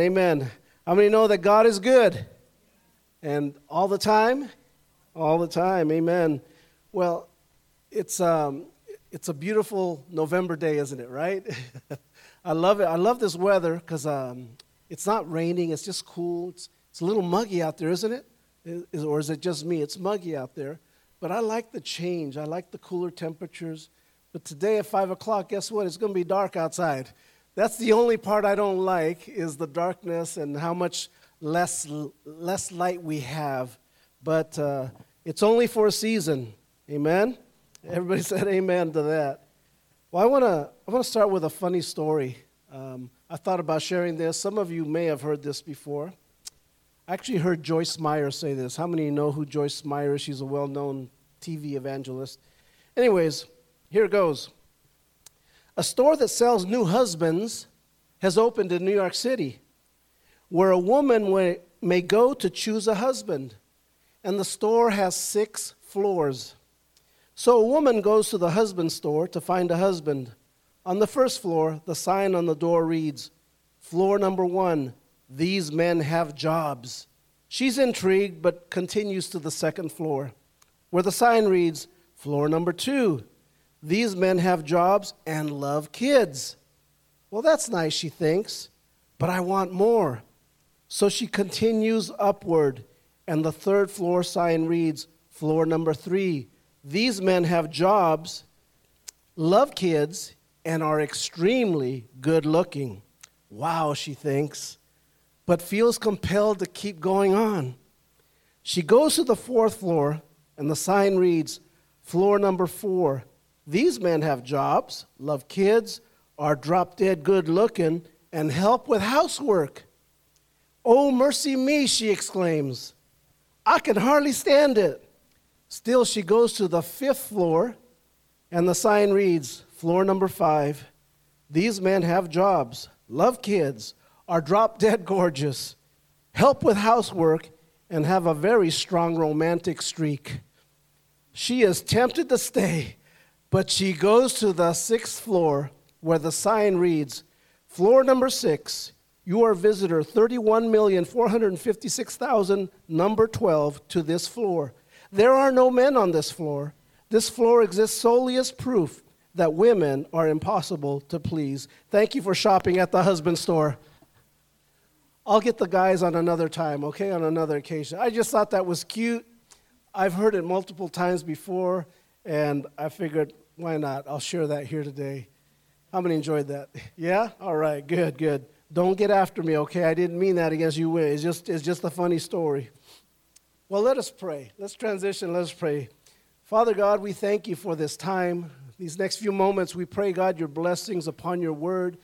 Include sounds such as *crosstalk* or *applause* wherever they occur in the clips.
Amen. How many know that God is good? And all the time? All the time. Amen. Well, it's, um, it's a beautiful November day, isn't it, right? *laughs* I love it. I love this weather because um, it's not raining, it's just cool. It's, it's a little muggy out there, isn't it? Is, or is it just me? It's muggy out there. But I like the change, I like the cooler temperatures. But today at 5 o'clock, guess what? It's going to be dark outside. That's the only part I don't like is the darkness and how much less, less light we have. But uh, it's only for a season. Amen? Everybody *laughs* said amen to that. Well, I want to I wanna start with a funny story. Um, I thought about sharing this. Some of you may have heard this before. I actually heard Joyce Meyer say this. How many know who Joyce Meyer is? She's a well known TV evangelist. Anyways, here it goes. A store that sells new husbands has opened in New York City where a woman may go to choose a husband, and the store has six floors. So a woman goes to the husband store to find a husband. On the first floor, the sign on the door reads, Floor number one, these men have jobs. She's intrigued, but continues to the second floor, where the sign reads, Floor number two, these men have jobs and love kids. Well, that's nice, she thinks, but I want more. So she continues upward, and the third floor sign reads Floor number three. These men have jobs, love kids, and are extremely good looking. Wow, she thinks, but feels compelled to keep going on. She goes to the fourth floor, and the sign reads Floor number four. These men have jobs, love kids, are drop dead good looking, and help with housework. Oh, mercy me, she exclaims. I can hardly stand it. Still, she goes to the fifth floor, and the sign reads Floor number five. These men have jobs, love kids, are drop dead gorgeous, help with housework, and have a very strong romantic streak. She is tempted to stay but she goes to the sixth floor where the sign reads, Floor number six, you are visitor 31,456,000, number 12, to this floor. There are no men on this floor. This floor exists solely as proof that women are impossible to please. Thank you for shopping at the husband store. I'll get the guys on another time, okay, on another occasion. I just thought that was cute. I've heard it multiple times before. And I figured, why not? I'll share that here today. How many enjoyed that? *laughs* Yeah? All right, good, good. Don't get after me, okay? I didn't mean that against you. It's just, it's just a funny story. Well, let us pray. Let's transition. Let's pray. Father God, we thank you for this time. These next few moments, we pray, God, your blessings upon your word.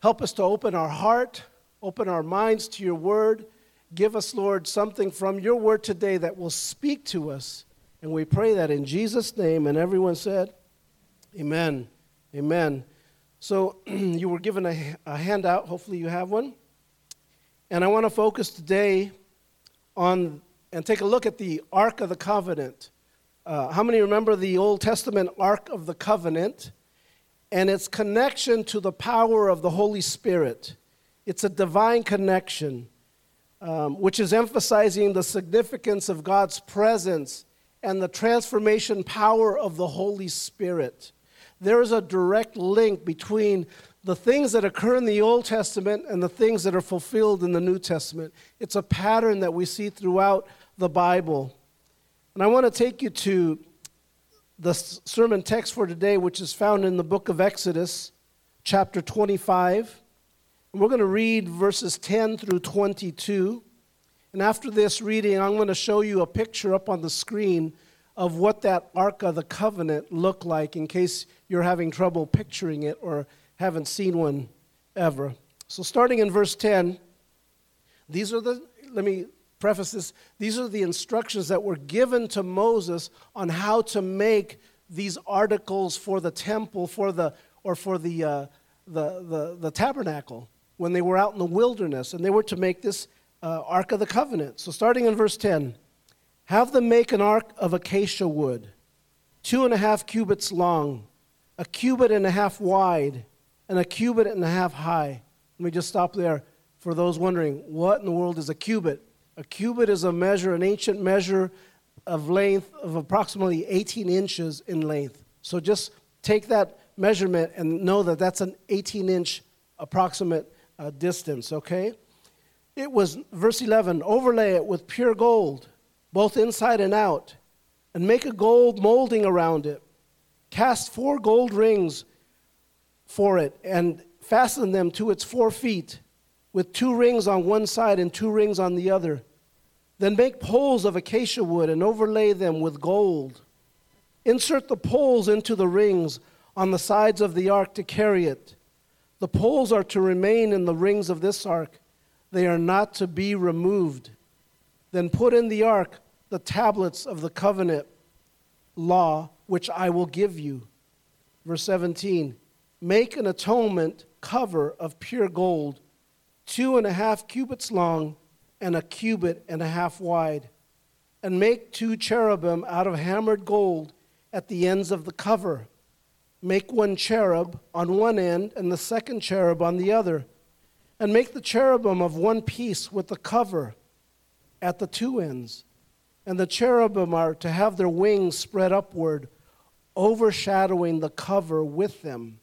Help us to open our heart, open our minds to your word. Give us, Lord, something from your word today that will speak to us and we pray that in Jesus' name. And everyone said, Amen. Amen. So *clears throat* you were given a, a handout. Hopefully you have one. And I want to focus today on and take a look at the Ark of the Covenant. Uh, how many remember the Old Testament Ark of the Covenant and its connection to the power of the Holy Spirit? It's a divine connection, um, which is emphasizing the significance of God's presence and the transformation power of the Holy Spirit. There is a direct link between the things that occur in the Old Testament and the things that are fulfilled in the New Testament. It's a pattern that we see throughout the Bible. And I want to take you to the sermon text for today, which is found in the book of Exodus, chapter 25. And we're going to read verses 10 through 22. And after this reading, I'm going to show you a picture up on the screen of what that Ark of the Covenant looked like in case you're having trouble picturing it or haven't seen one ever. So, starting in verse 10, these are the, let me preface this, these are the instructions that were given to Moses on how to make these articles for the temple, for the, or for the, uh, the, the, the tabernacle when they were out in the wilderness. And they were to make this uh, Ark of the Covenant. So, starting in verse 10, have them make an ark of acacia wood, two and a half cubits long, a cubit and a half wide, and a cubit and a half high. Let me just stop there. for those wondering, what in the world is a cubit? A cubit is a measure, an ancient measure of length of approximately 18 inches in length. So just take that measurement and know that that's an 18 inch approximate uh, distance, okay? It was, verse 11, overlay it with pure gold, both inside and out, and make a gold molding around it. Cast four gold rings for it and fasten them to its four feet, with two rings on one side and two rings on the other. Then make poles of acacia wood and overlay them with gold. Insert the poles into the rings on the sides of the ark to carry it. The poles are to remain in the rings of this ark, they are not to be removed. Then put in the ark the tablets of the covenant law which I will give you. Verse 17 Make an atonement cover of pure gold, two and a half cubits long and a cubit and a half wide. And make two cherubim out of hammered gold at the ends of the cover. Make one cherub on one end and the second cherub on the other. And make the cherubim of one piece with the cover at the two ends. And the cherubim are to have their wings spread upward, overshadowing the cover with them.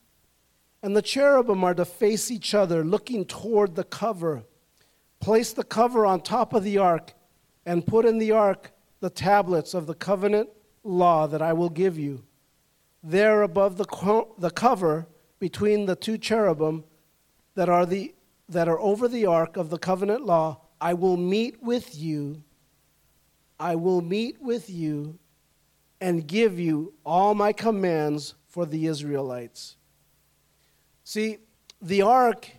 And the cherubim are to face each other, looking toward the cover. Place the cover on top of the ark, and put in the ark the tablets of the covenant law that I will give you. There above the, co- the cover, between the two cherubim that are, the, that are over the ark of the covenant law, I will meet with you. I will meet with you and give you all my commands for the Israelites. See, the ark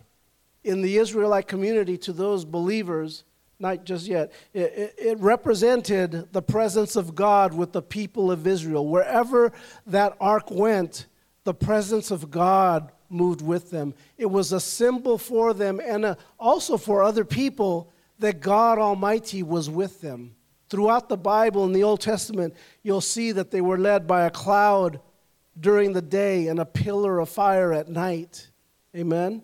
in the Israelite community to those believers not just yet. It, it, represented the presence of God with the people of Israel. Wherever that ark went, the presence of God moved with them. It was a symbol for them and a, also for other people that God Almighty was with them. Throughout the Bible in the Old Testament, you'll see that they were led by a cloud during the day and a pillar of fire at night. Amen.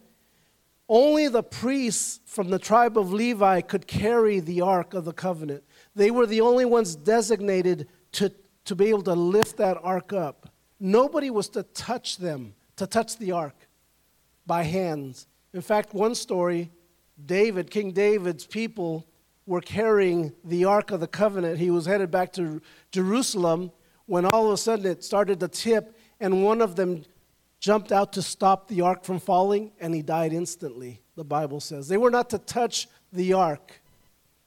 Only the priests from the tribe of Levi could carry the Ark of the Covenant. They were the only ones designated to, to be able to lift that Ark up. Nobody was to touch them, to touch the Ark by hands. In fact, one story David, King David's people, were carrying the Ark of the Covenant. He was headed back to Jerusalem when all of a sudden it started to tip, and one of them jumped out to stop the ark from falling, and he died instantly, the Bible says. They were not to touch the ark.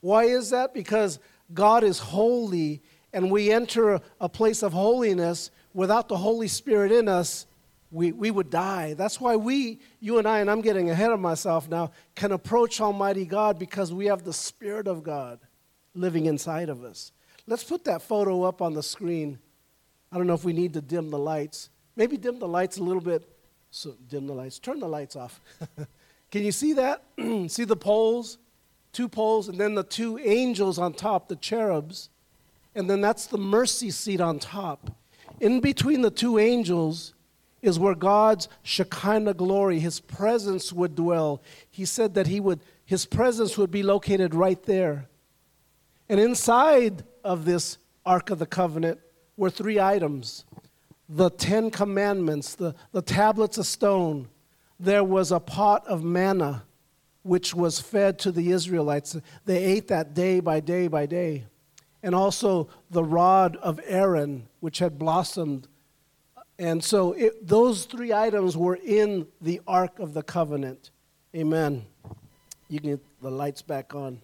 Why is that? Because God is holy, and we enter a place of holiness without the Holy Spirit in us. We, we would die. That's why we, you and I, and I'm getting ahead of myself now, can approach Almighty God because we have the Spirit of God living inside of us. Let's put that photo up on the screen. I don't know if we need to dim the lights. Maybe dim the lights a little bit. So dim the lights. Turn the lights off. *laughs* Can you see that? *clears throat* see the poles? Two poles, and then the two angels on top, the cherubs. And then that's the mercy seat on top. In between the two angels is where God's Shekinah glory, his presence would dwell. He said that he would his presence would be located right there. And inside of this Ark of the Covenant were three items the Ten Commandments, the, the tablets of stone, there was a pot of manna which was fed to the Israelites. They ate that day by day by day. And also the rod of Aaron, which had blossomed. And so it, those three items were in the Ark of the Covenant. Amen. You can get the lights back on.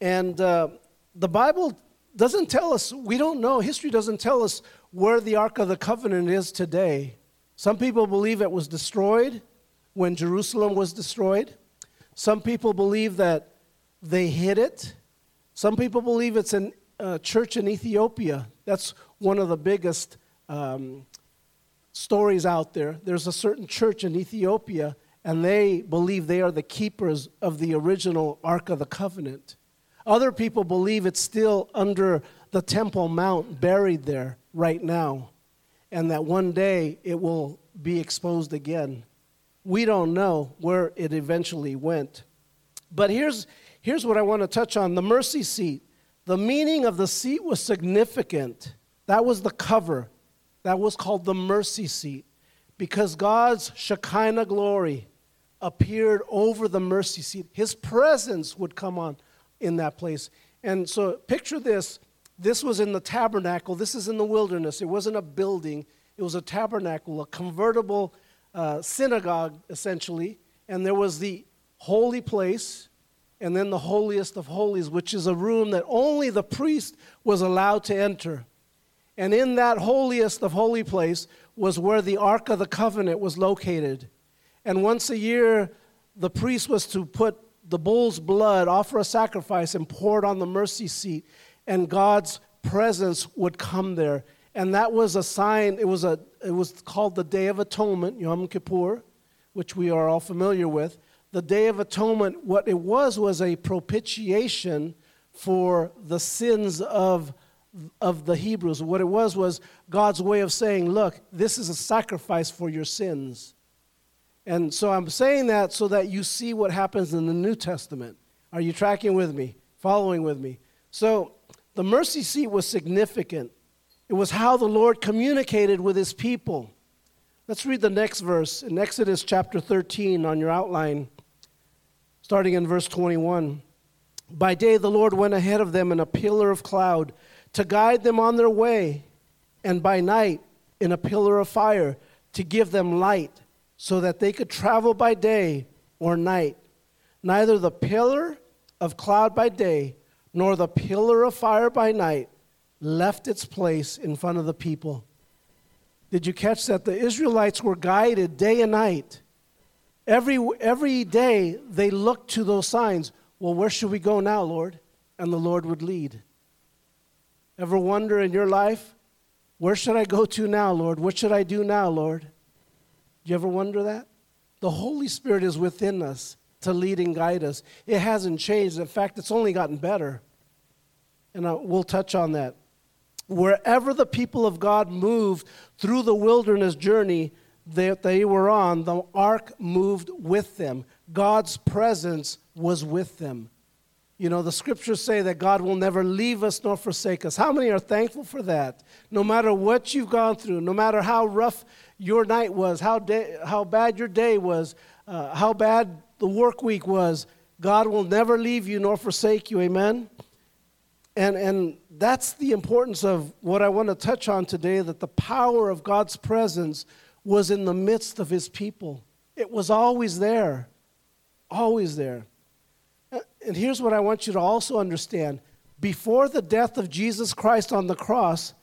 And uh, the Bible doesn't tell us, we don't know, history doesn't tell us where the Ark of the Covenant is today. Some people believe it was destroyed when Jerusalem was destroyed. Some people believe that they hid it. Some people believe it's a church in Ethiopia. That's one of the biggest um, stories out there. There's a certain church in Ethiopia, and they believe they are the keepers of the original Ark of the Covenant. Other people believe it's still under the Temple Mount, buried there right now, and that one day it will be exposed again. We don't know where it eventually went. But here's, here's what I want to touch on the mercy seat. The meaning of the seat was significant. That was the cover. That was called the mercy seat because God's Shekinah glory appeared over the mercy seat. His presence would come on in that place. And so picture this this was in the tabernacle, this is in the wilderness. It wasn't a building, it was a tabernacle, a convertible uh, synagogue, essentially. And there was the holy place, and then the holiest of holies, which is a room that only the priest was allowed to enter. And in that holiest of holy place was where the Ark of the Covenant was located. And once a year, the priest was to put the bull's blood, offer a sacrifice, and pour it on the mercy seat. And God's presence would come there. And that was a sign, it was, a, it was called the Day of Atonement, Yom Kippur, which we are all familiar with. The Day of Atonement, what it was, was a propitiation for the sins of of the Hebrews. What it was was God's way of saying, look, this is a sacrifice for your sins. And so I'm saying that so that you see what happens in the New Testament. Are you tracking with me? Following with me? So the mercy seat was significant. It was how the Lord communicated with his people. Let's read the next verse in Exodus chapter 13 on your outline, starting in verse 21. By day, the Lord went ahead of them in a pillar of cloud to guide them on their way, and by night in a pillar of fire to give them light, so that they could travel by day or night. Neither the pillar of cloud by day nor the pillar of fire by night left its place in front of the people. Did you catch that? The Israelites were guided day and night. Every, every day they looked to those signs. Well, where should we go now, Lord? And the Lord would lead. Ever wonder in your life, where should I go to now, Lord? What should I do now, Lord? Do you ever wonder that? The Holy Spirit is within us to lead and guide us. It hasn't changed. In fact, it's only gotten better. And uh, we'll touch on that. Wherever the people of God moved through the wilderness journey that they were on, the ark moved with them. God's presence was with them. You know, the scriptures say that God will never leave us nor forsake us. How many are thankful for that? No matter what you've gone through, no matter how rough your night was, how, day, how bad your day was, uh, how bad the work week was, God will never leave you nor forsake you. Amen? And, and that's the importance of what I want to touch on today that the power of God's presence was in the midst of his people. It was always there, always there. And here's what I want you to also understand before the death of Jesus Christ on the cross,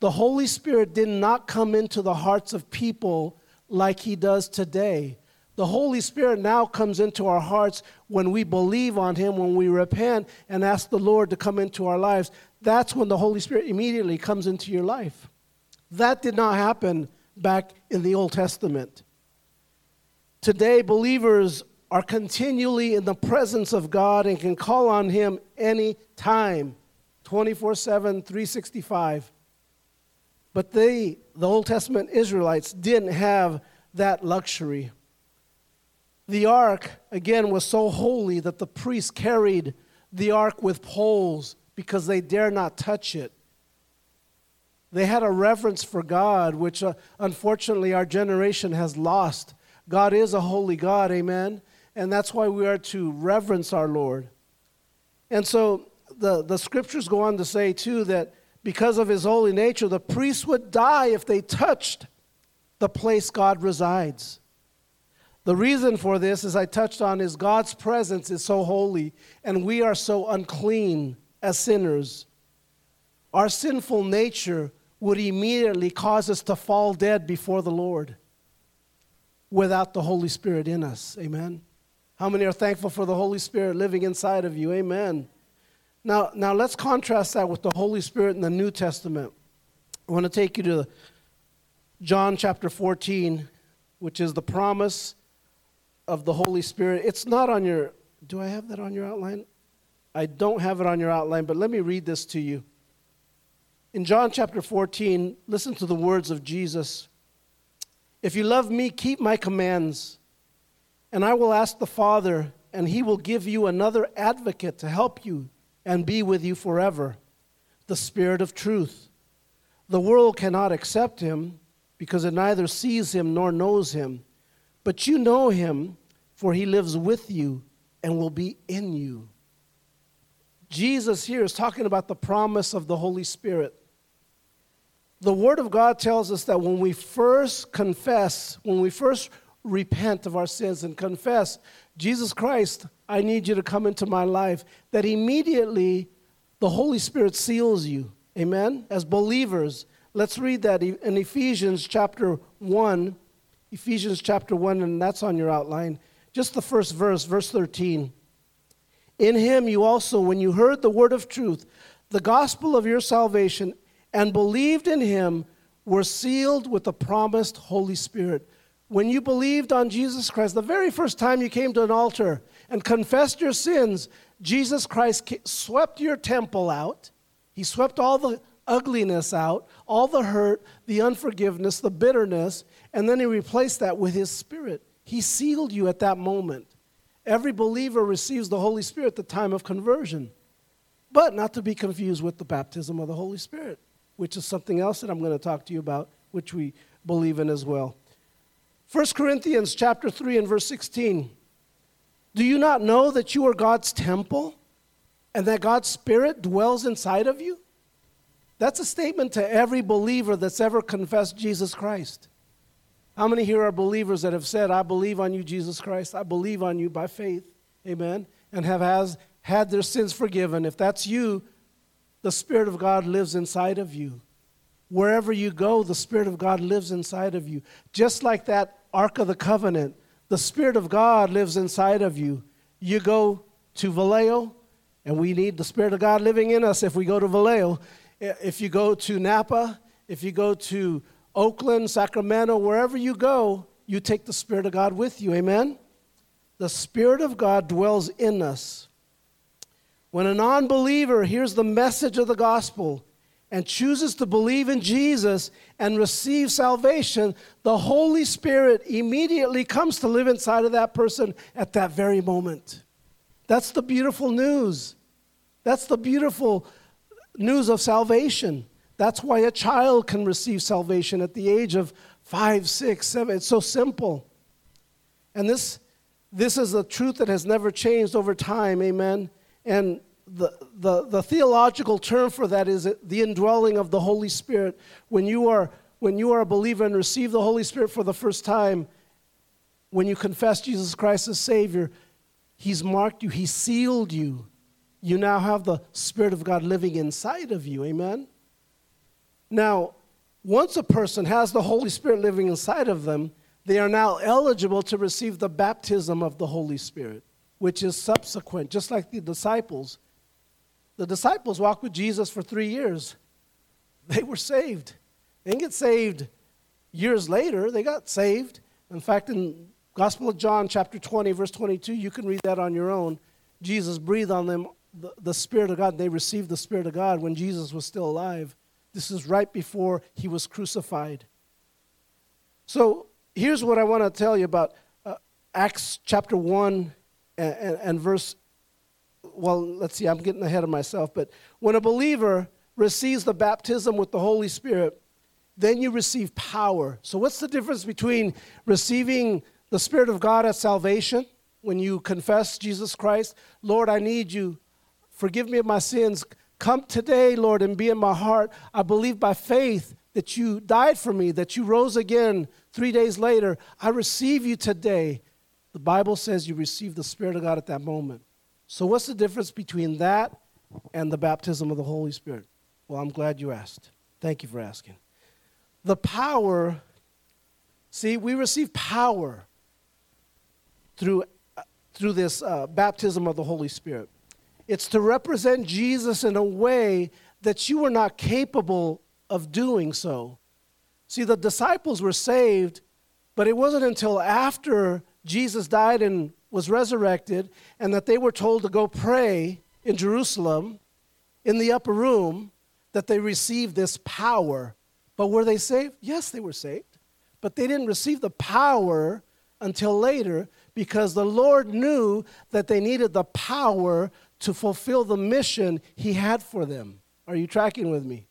the Holy Spirit did not come into the hearts of people like he does today. The Holy Spirit now comes into our hearts when we believe on him, when we repent and ask the Lord to come into our lives. That's when the Holy Spirit immediately comes into your life. That did not happen back in the Old Testament. Today, believers are continually in the presence of God and can call on Him any time, 24 7, 365. But they, the Old Testament Israelites, didn't have that luxury. The ark, again, was so holy that the priests carried the ark with poles because they dare not touch it. They had a reverence for God, which uh, unfortunately our generation has lost. God is a holy God, amen and that's why we are to reverence our Lord. And so the, the scriptures go on to say, too, that because of his holy nature, the priests would die if they touched the place God resides. The reason for this, as I touched on, is God's presence is so holy and we are so unclean as sinners. Our sinful nature would immediately cause us to fall dead before the Lord without the Holy Spirit in us. Amen. How many are thankful for the Holy Spirit living inside of you? Amen. Now, now let's contrast that with the Holy Spirit in the New Testament. I want to take you to John chapter 14, which is the promise of the Holy Spirit. It's not on your, do I have that on your outline? I don't have it on your outline, but let me read this to you. In John chapter 14, listen to the words of Jesus. If you love me, keep my commands. And I will ask the Father, and he will give you another advocate to help you and be with you forever the Spirit of truth. The world cannot accept him because it neither sees him nor knows him. But you know him, for he lives with you and will be in you. Jesus here is talking about the promise of the Holy Spirit. The Word of God tells us that when we first confess, when we first repent of our sins and confess, Jesus Christ, I need you to come into my life, that immediately the Holy Spirit seals you. Amen? As believers. Let's read that in Ephesians chapter 1. Ephesians chapter 1, and that's on your outline. Just the first verse, verse 13. In him you also, when you heard the word of truth, the gospel of your salvation, and believed in him, were sealed with the promised Holy Spirit. When you believed on Jesus Christ, the very first time you came to an altar and confessed your sins, Jesus Christ swept your temple out. He swept all the ugliness out, all the hurt, the unforgiveness, the bitterness, and then he replaced that with his spirit. He sealed you at that moment. Every believer receives the Holy Spirit at the time of conversion, but not to be confused with the baptism of the Holy Spirit, which is something else that I'm going to talk to you about, which we believe in as well. 1 Corinthians chapter 3 and verse 16. Do you not know that you are God's temple and that God's Spirit dwells inside of you? That's a statement to every believer that's ever confessed Jesus Christ. How many here are believers that have said, I believe on you, Jesus Christ? I believe on you by faith. Amen. And have has, had their sins forgiven. If that's you, the Spirit of God lives inside of you. Wherever you go, the Spirit of God lives inside of you. Just like that Ark of the Covenant, the Spirit of God lives inside of you. You go to Vallejo, and we need the Spirit of God living in us if we go to Vallejo. If you go to Napa, if you go to Oakland, Sacramento, wherever you go, you take the Spirit of God with you. Amen? The Spirit of God dwells in us. When a non believer hears the message of the gospel and chooses to believe in Jesus and receive salvation, the Holy Spirit immediately comes to live inside of that person at that very moment. That's the beautiful news. That's the beautiful news of salvation. That's why a child can receive salvation at the age of five, six, seven. It's so simple. And this, this is a truth that has never changed over time, amen? And the, the, the theological term for that is the indwelling of the Holy Spirit. When you, are, when you are a believer and receive the Holy Spirit for the first time, when you confess Jesus Christ as Savior, He's marked you, He sealed you. You now have the Spirit of God living inside of you. Amen? Now, once a person has the Holy Spirit living inside of them, they are now eligible to receive the baptism of the Holy Spirit, which is subsequent, just like the disciples. The disciples walked with Jesus for three years. They were saved. They didn't get saved years later, they got saved. In fact, in Gospel of John, chapter 20, verse 22, you can read that on your own. Jesus breathed on them the, the Spirit of God. They received the Spirit of God when Jesus was still alive. This is right before he was crucified. So here's what I want to tell you about uh, Acts chapter 1 and, and, and verse. Well, let's see, I'm getting ahead of myself. But when a believer receives the baptism with the Holy Spirit, then you receive power. So, what's the difference between receiving the Spirit of God at salvation when you confess Jesus Christ? Lord, I need you. Forgive me of my sins. Come today, Lord, and be in my heart. I believe by faith that you died for me, that you rose again three days later. I receive you today. The Bible says you receive the Spirit of God at that moment. So, what's the difference between that and the baptism of the Holy Spirit? Well, I'm glad you asked. Thank you for asking. The power, see, we receive power through, uh, through this uh, baptism of the Holy Spirit. It's to represent Jesus in a way that you were not capable of doing so. See, the disciples were saved, but it wasn't until after Jesus died and was resurrected and that they were told to go pray in Jerusalem in the upper room that they received this power. But were they saved? Yes, they were saved. But they didn't receive the power until later because the Lord knew that they needed the power to fulfill the mission He had for them. Are you tracking with me?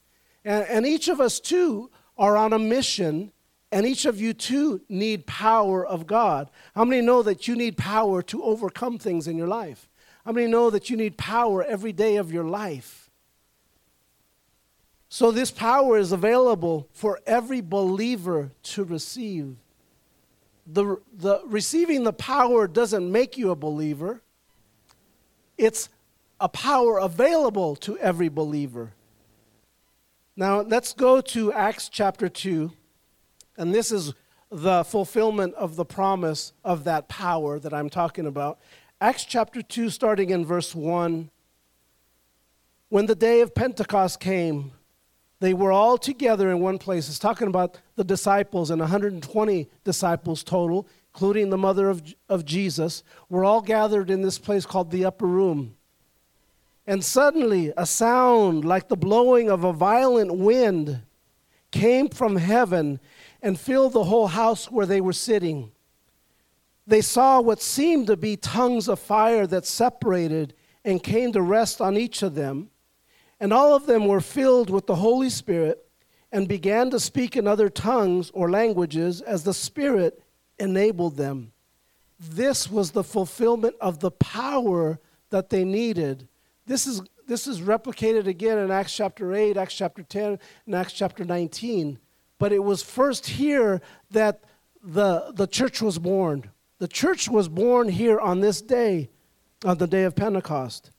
And, and each of us, too, are on a mission, and each of you, too, need power of God. How many know that you need power to overcome things in your life? How many know that you need power every day of your life? So, this power is available for every believer to receive. The, the, receiving the power doesn't make you a believer, it's a power available to every believer. Now, let's go to Acts chapter 2, and this is the fulfillment of the promise of that power that I'm talking about. Acts chapter 2, starting in verse 1. When the day of Pentecost came, they were all together in one place. It's talking about the disciples and 120 disciples total, including the mother of, of Jesus, were all gathered in this place called the upper room. And suddenly, a sound like the blowing of a violent wind came from heaven and filled the whole house where they were sitting. They saw what seemed to be tongues of fire that separated and came to rest on each of them. And all of them were filled with the Holy Spirit and began to speak in other tongues or languages as the Spirit enabled them. This was the fulfillment of the power that they needed. This is, this is replicated again in Acts chapter 8, Acts chapter 10, and Acts chapter 19. But it was first here that the, the church was born. The church was born here on this day, on the day of Pentecost.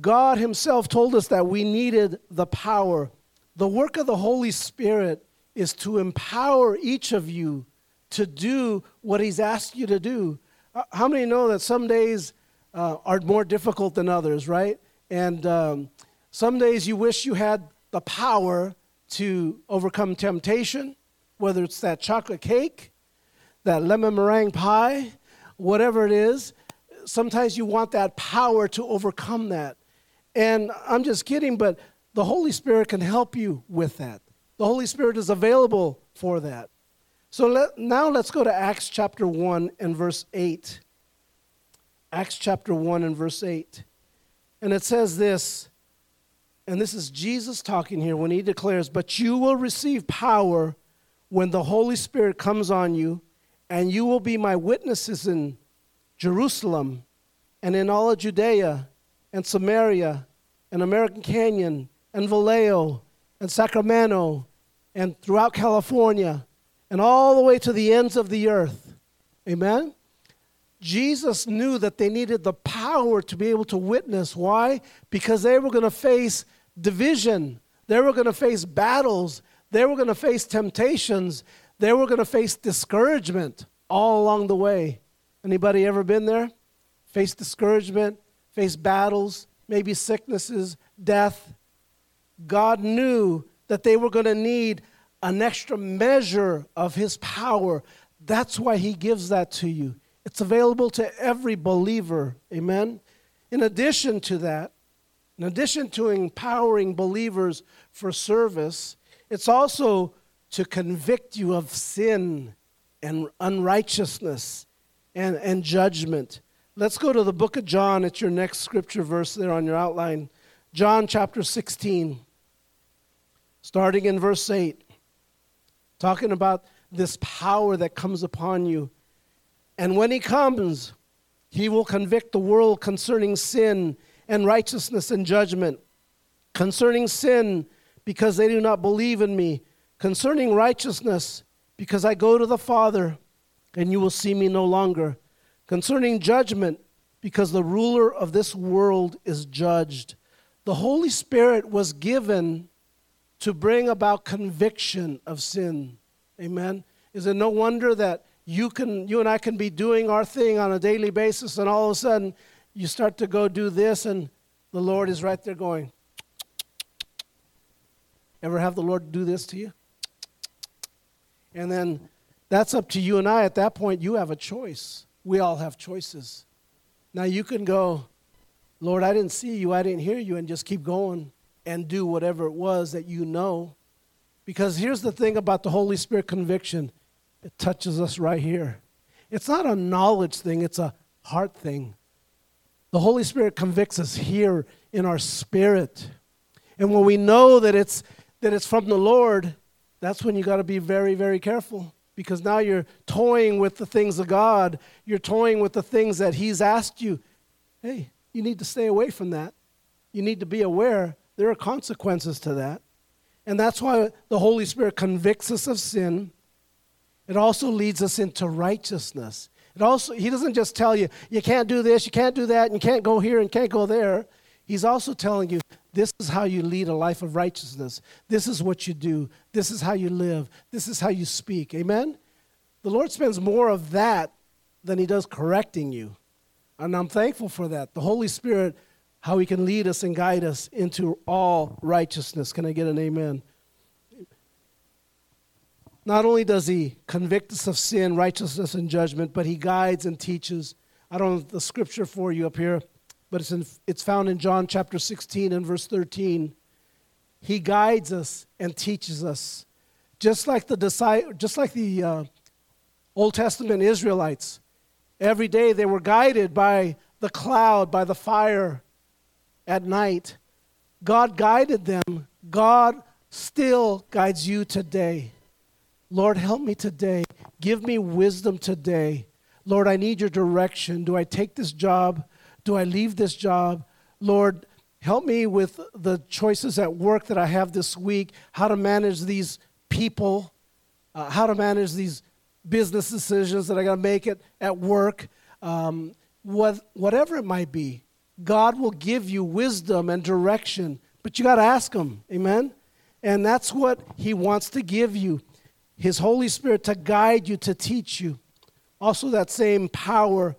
God Himself told us that we needed the power. The work of the Holy Spirit is to empower each of you to do what He's asked you to do. Uh, how many know that some days uh, are more difficult than others, right? And um, some days you wish you had the power to overcome temptation, whether it's that chocolate cake, that lemon meringue pie, whatever it is. Sometimes you want that power to overcome that. And I'm just kidding, but the Holy Spirit can help you with that. The Holy Spirit is available for that. So let, now let's go to Acts chapter 1 and verse 8. Acts chapter 1 and verse 8. And it says this, and this is Jesus talking here when he declares, But you will receive power when the Holy Spirit comes on you, and you will be my witnesses in Jerusalem and in all of Judea and Samaria and American Canyon and Vallejo and Sacramento and throughout California and all the way to the ends of the earth. Amen? Jesus knew that they needed the power to be able to witness. Why? Because they were going to face division, they were going to face battles, they were going to face temptations, they were going to face discouragement all along the way. Anybody ever been there? Face discouragement, face battles, maybe sicknesses, death. God knew that they were going to need an extra measure of His power. That's why He gives that to you. It's available to every believer. Amen. In addition to that, in addition to empowering believers for service, it's also to convict you of sin and unrighteousness and, and judgment. Let's go to the book of John. It's your next scripture verse there on your outline. John chapter 16, starting in verse 8, talking about this power that comes upon you. And when he comes, he will convict the world concerning sin and righteousness and judgment. Concerning sin, because they do not believe in me. Concerning righteousness, because I go to the Father, and you will see me no longer concerning judgment, because the ruler of this world is judged. The Holy Spirit was given to bring about conviction of sin. Amen. Is it no wonder that you can you and I can be doing our thing on a daily basis and all of a sudden you start to go do this and the Lord is right there going. Ever have the Lord do this to you? And then that's up to you and I at that point you have a choice we all have choices. Now you can go, Lord, I didn't see you, I didn't hear you, and just keep going and do whatever it was that you know. Because here's the thing about the Holy Spirit conviction it touches us right here. It's not a knowledge thing, it's a heart thing. The Holy Spirit convicts us here in our spirit. And when we know that it's that it's from the Lord, that's when you got to be very very careful because now you're toying with the things of God. You're toying with the things that he's asked you. Hey, you need to stay away from that. You need to be aware there are consequences to that. And that's why the Holy Spirit convicts us of sin. It also leads us into righteousness. It also, he doesn't just tell you, you can't do this, you can't do that, and you can't go here and can't go there. He's also telling you, this is how you lead a life of righteousness. This is what you do. This is how you live. This is how you speak. Amen? The Lord spends more of that than he does correcting you. And I'm thankful for that. The Holy Spirit, how he can lead us and guide us into all righteousness. Can I get an amen? Not only does he convict us of sin, righteousness, and judgment, but he guides and teaches. I don't have the scripture for you up here, but it's, in, it's found in John chapter 16 and verse 13. He guides us and teaches us. Just like the, just like the uh, Old Testament Israelites, every day they were guided by the cloud, by the fire at night. God guided them. God still guides you today. Lord, help me today. Give me wisdom today. Lord, I need your direction. Do I take this job? Do I leave this job? Lord, help me with the choices at work that I have this week, how to manage these people, uh, how to manage these business decisions that I got to make it at work, um, what, whatever it might be. God will give you wisdom and direction, but you got to ask Him. Amen? And that's what He wants to give you. His Holy Spirit to guide you, to teach you. Also, that same power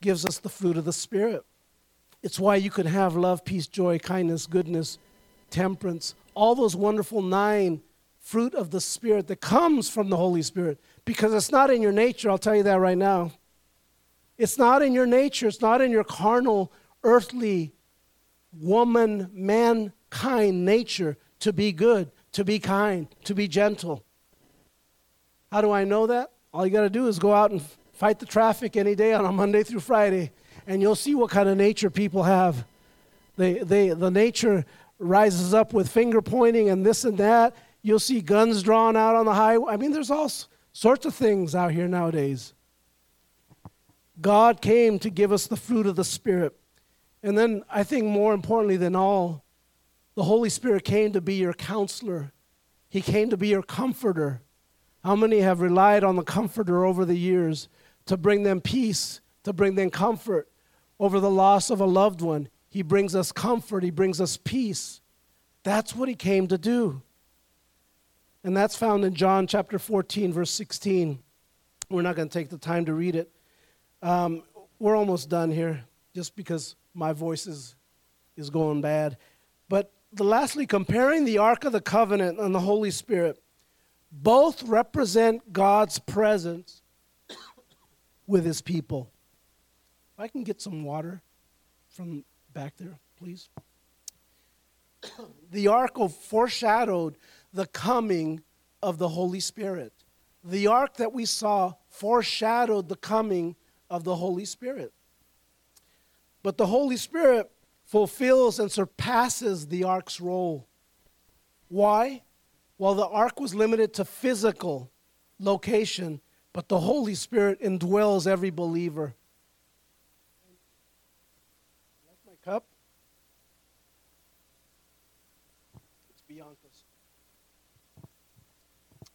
gives us the fruit of the Spirit. It's why you can have love, peace, joy, kindness, goodness, temperance, all those wonderful nine fruit of the Spirit that comes from the Holy Spirit. Because it's not in your nature, I'll tell you that right now. It's not in your nature, it's not in your carnal, earthly, woman, mankind nature to be good, to be kind, to be gentle. How do I know that? All you got to do is go out and fight the traffic any day on a Monday through Friday, and you'll see what kind of nature people have. They, they, the nature rises up with finger pointing and this and that. You'll see guns drawn out on the highway. I mean, there's all sorts of things out here nowadays. God came to give us the fruit of the Spirit. And then I think more importantly than all, the Holy Spirit came to be your counselor. He came to be your comforter. How many have relied on the Comforter over the years to bring them peace, to bring them comfort over the loss of a loved one? He brings us comfort, He brings us peace. That's what He came to do. And that's found in John chapter 14, verse 16. We're not going to take the time to read it. Um, we're almost done here just because my voice is, is going bad. But the, lastly, comparing the Ark of the Covenant and the Holy Spirit. Both represent God's presence with his people. If I can get some water from back there, please. the ark foreshadowed the coming of the Holy Spirit. The ark that we saw foreshadowed the coming of the Holy Spirit. But the Holy Spirit fulfills and surpasses the ark's role. Why? Well, the ark was limited to physical location, but the Holy Spirit indwells every believer. Like my cup? It's Bianca's.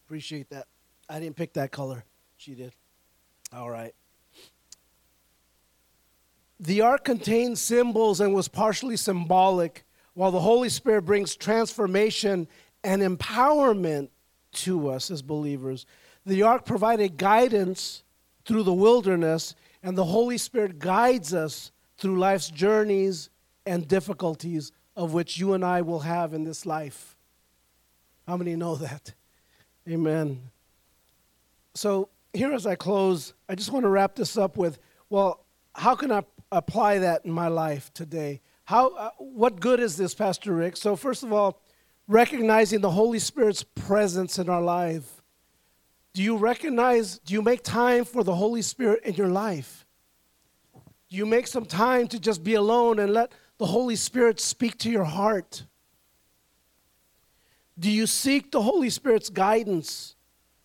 Appreciate that. I didn't pick that color. She did. All right. The ark contained symbols and was partially symbolic, while the Holy Spirit brings transformation and empowerment to us as believers. The ark provided guidance through the wilderness, and the Holy Spirit guides us through life's journeys and difficulties of which you and I will have in this life. How many know that? Amen. So, here as I close, I just want to wrap this up with well, how can I apply that in my life today? How, uh, what good is this, Pastor Rick? So, first of all, recognizing the Holy Spirit's presence in our life. Do you recognize, do you make time for the Holy Spirit in your life? Do you make some time to just be alone and let the Holy Spirit speak to your heart? Do you seek the Holy Spirit's guidance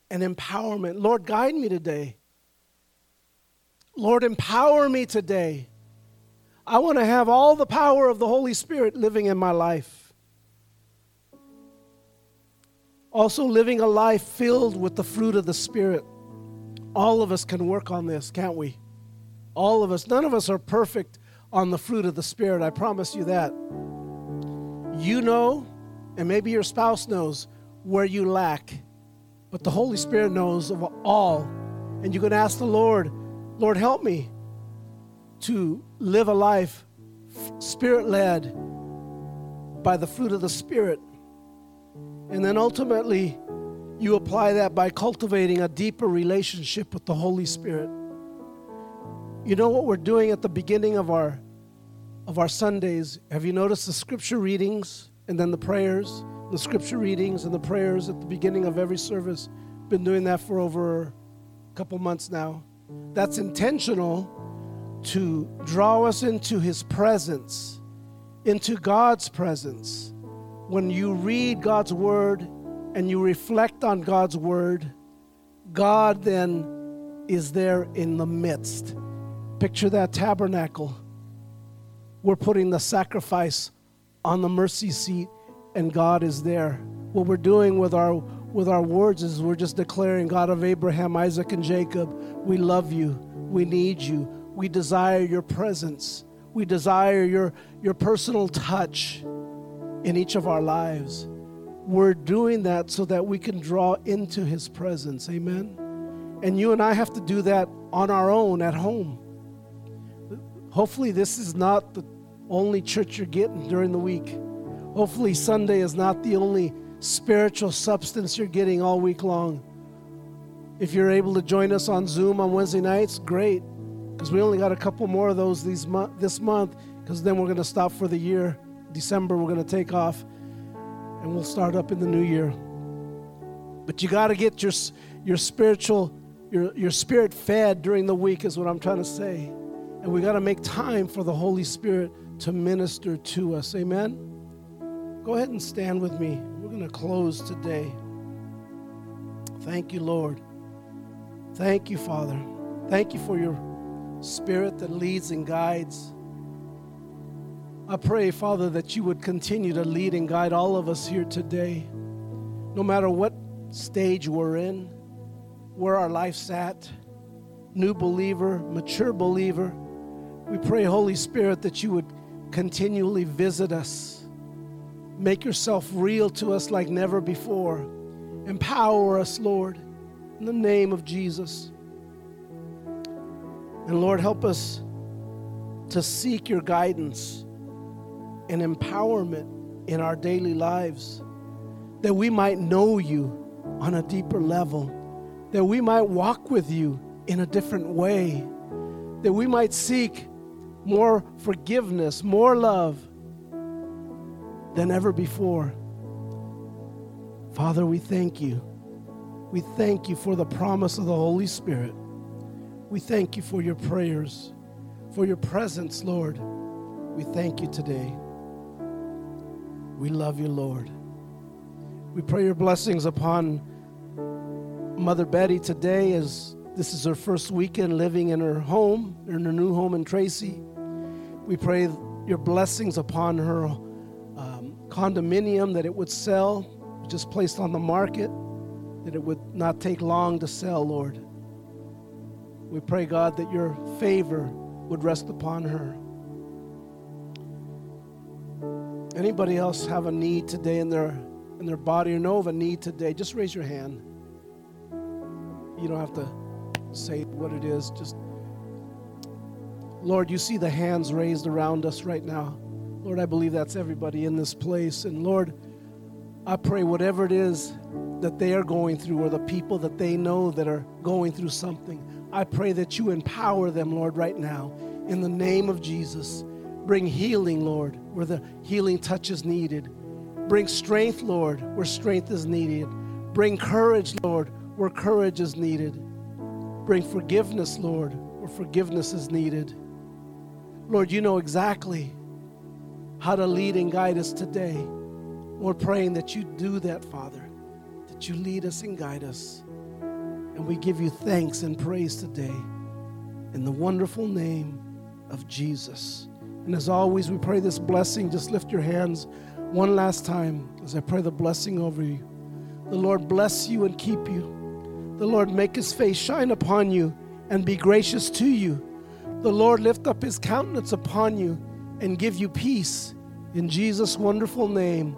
and empowerment? Lord, guide me today. Lord, empower me today. I want to have all the power of the Holy Spirit living in my life. Also, living a life filled with the fruit of the Spirit. All of us can work on this, can't we? All of us. None of us are perfect on the fruit of the Spirit. I promise you that. You know, and maybe your spouse knows where you lack, but the Holy Spirit knows of all. And you can ask the Lord, Lord, help me to live a life spirit led by the fruit of the Spirit. And then ultimately, you apply that by cultivating a deeper relationship with the Holy Spirit. You know what we're doing at the beginning of our of our Sundays? Have you noticed the scripture readings and then the prayers? The scripture readings and the prayers at the beginning of every service. Been doing that for over a couple months now. That's intentional to draw us into his presence, into God's presence. When you read God's word and you reflect on God's word, God then is there in the midst. Picture that tabernacle. We're putting the sacrifice on the mercy seat, and God is there. What we're doing with our with our words is we're just declaring, God of Abraham, Isaac, and Jacob, we love you. We need you. We desire your presence. We desire your, your personal touch in each of our lives. We're doing that so that we can draw into his presence. Amen. And you and I have to do that on our own at home. Hopefully, this is not the only church you're getting during the week. Hopefully, Sunday is not the only spiritual substance you're getting all week long. If you're able to join us on Zoom on Wednesday nights, great because we only got a couple more of those these mo- this month because then we're going to stop for the year. December, we're going to take off and we'll start up in the new year. But you got to get your, your spiritual, your, your spirit fed during the week, is what I'm trying to say. And we got to make time for the Holy Spirit to minister to us. Amen? Go ahead and stand with me. We're going to close today. Thank you, Lord. Thank you, Father. Thank you for your Spirit that leads and guides. I pray, Father, that you would continue to lead and guide all of us here today, no matter what stage we're in, where our life's at, new believer, mature believer. We pray, Holy Spirit, that you would continually visit us. Make yourself real to us like never before. Empower us, Lord, in the name of Jesus. And Lord, help us to seek your guidance and empowerment in our daily lives, that we might know you on a deeper level, that we might walk with you in a different way, that we might seek more forgiveness, more love than ever before. Father, we thank you. We thank you for the promise of the Holy Spirit. We thank you for your prayers, for your presence, Lord. We thank you today. We love you, Lord. We pray your blessings upon Mother Betty today as this is her first weekend living in her home, in her new home in Tracy. We pray your blessings upon her um, condominium that it would sell, just placed on the market, that it would not take long to sell, Lord. We pray, God, that your favor would rest upon her. Anybody else have a need today in their in their body or know of a need today? Just raise your hand. You don't have to say what it is. Just Lord, you see the hands raised around us right now. Lord, I believe that's everybody in this place. And Lord, I pray whatever it is that they are going through or the people that they know that are going through something, I pray that you empower them, Lord, right now. In the name of Jesus. Bring healing, Lord, where the healing touch is needed. Bring strength, Lord, where strength is needed. Bring courage, Lord, where courage is needed. Bring forgiveness, Lord, where forgiveness is needed. Lord, you know exactly how to lead and guide us today. We're praying that you do that, Father, that you lead us and guide us. And we give you thanks and praise today in the wonderful name of Jesus. And as always, we pray this blessing. Just lift your hands one last time as I pray the blessing over you. The Lord bless you and keep you. The Lord make his face shine upon you and be gracious to you. The Lord lift up his countenance upon you and give you peace. In Jesus' wonderful name,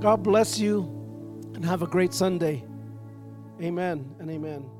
God bless you and have a great Sunday. Amen and amen.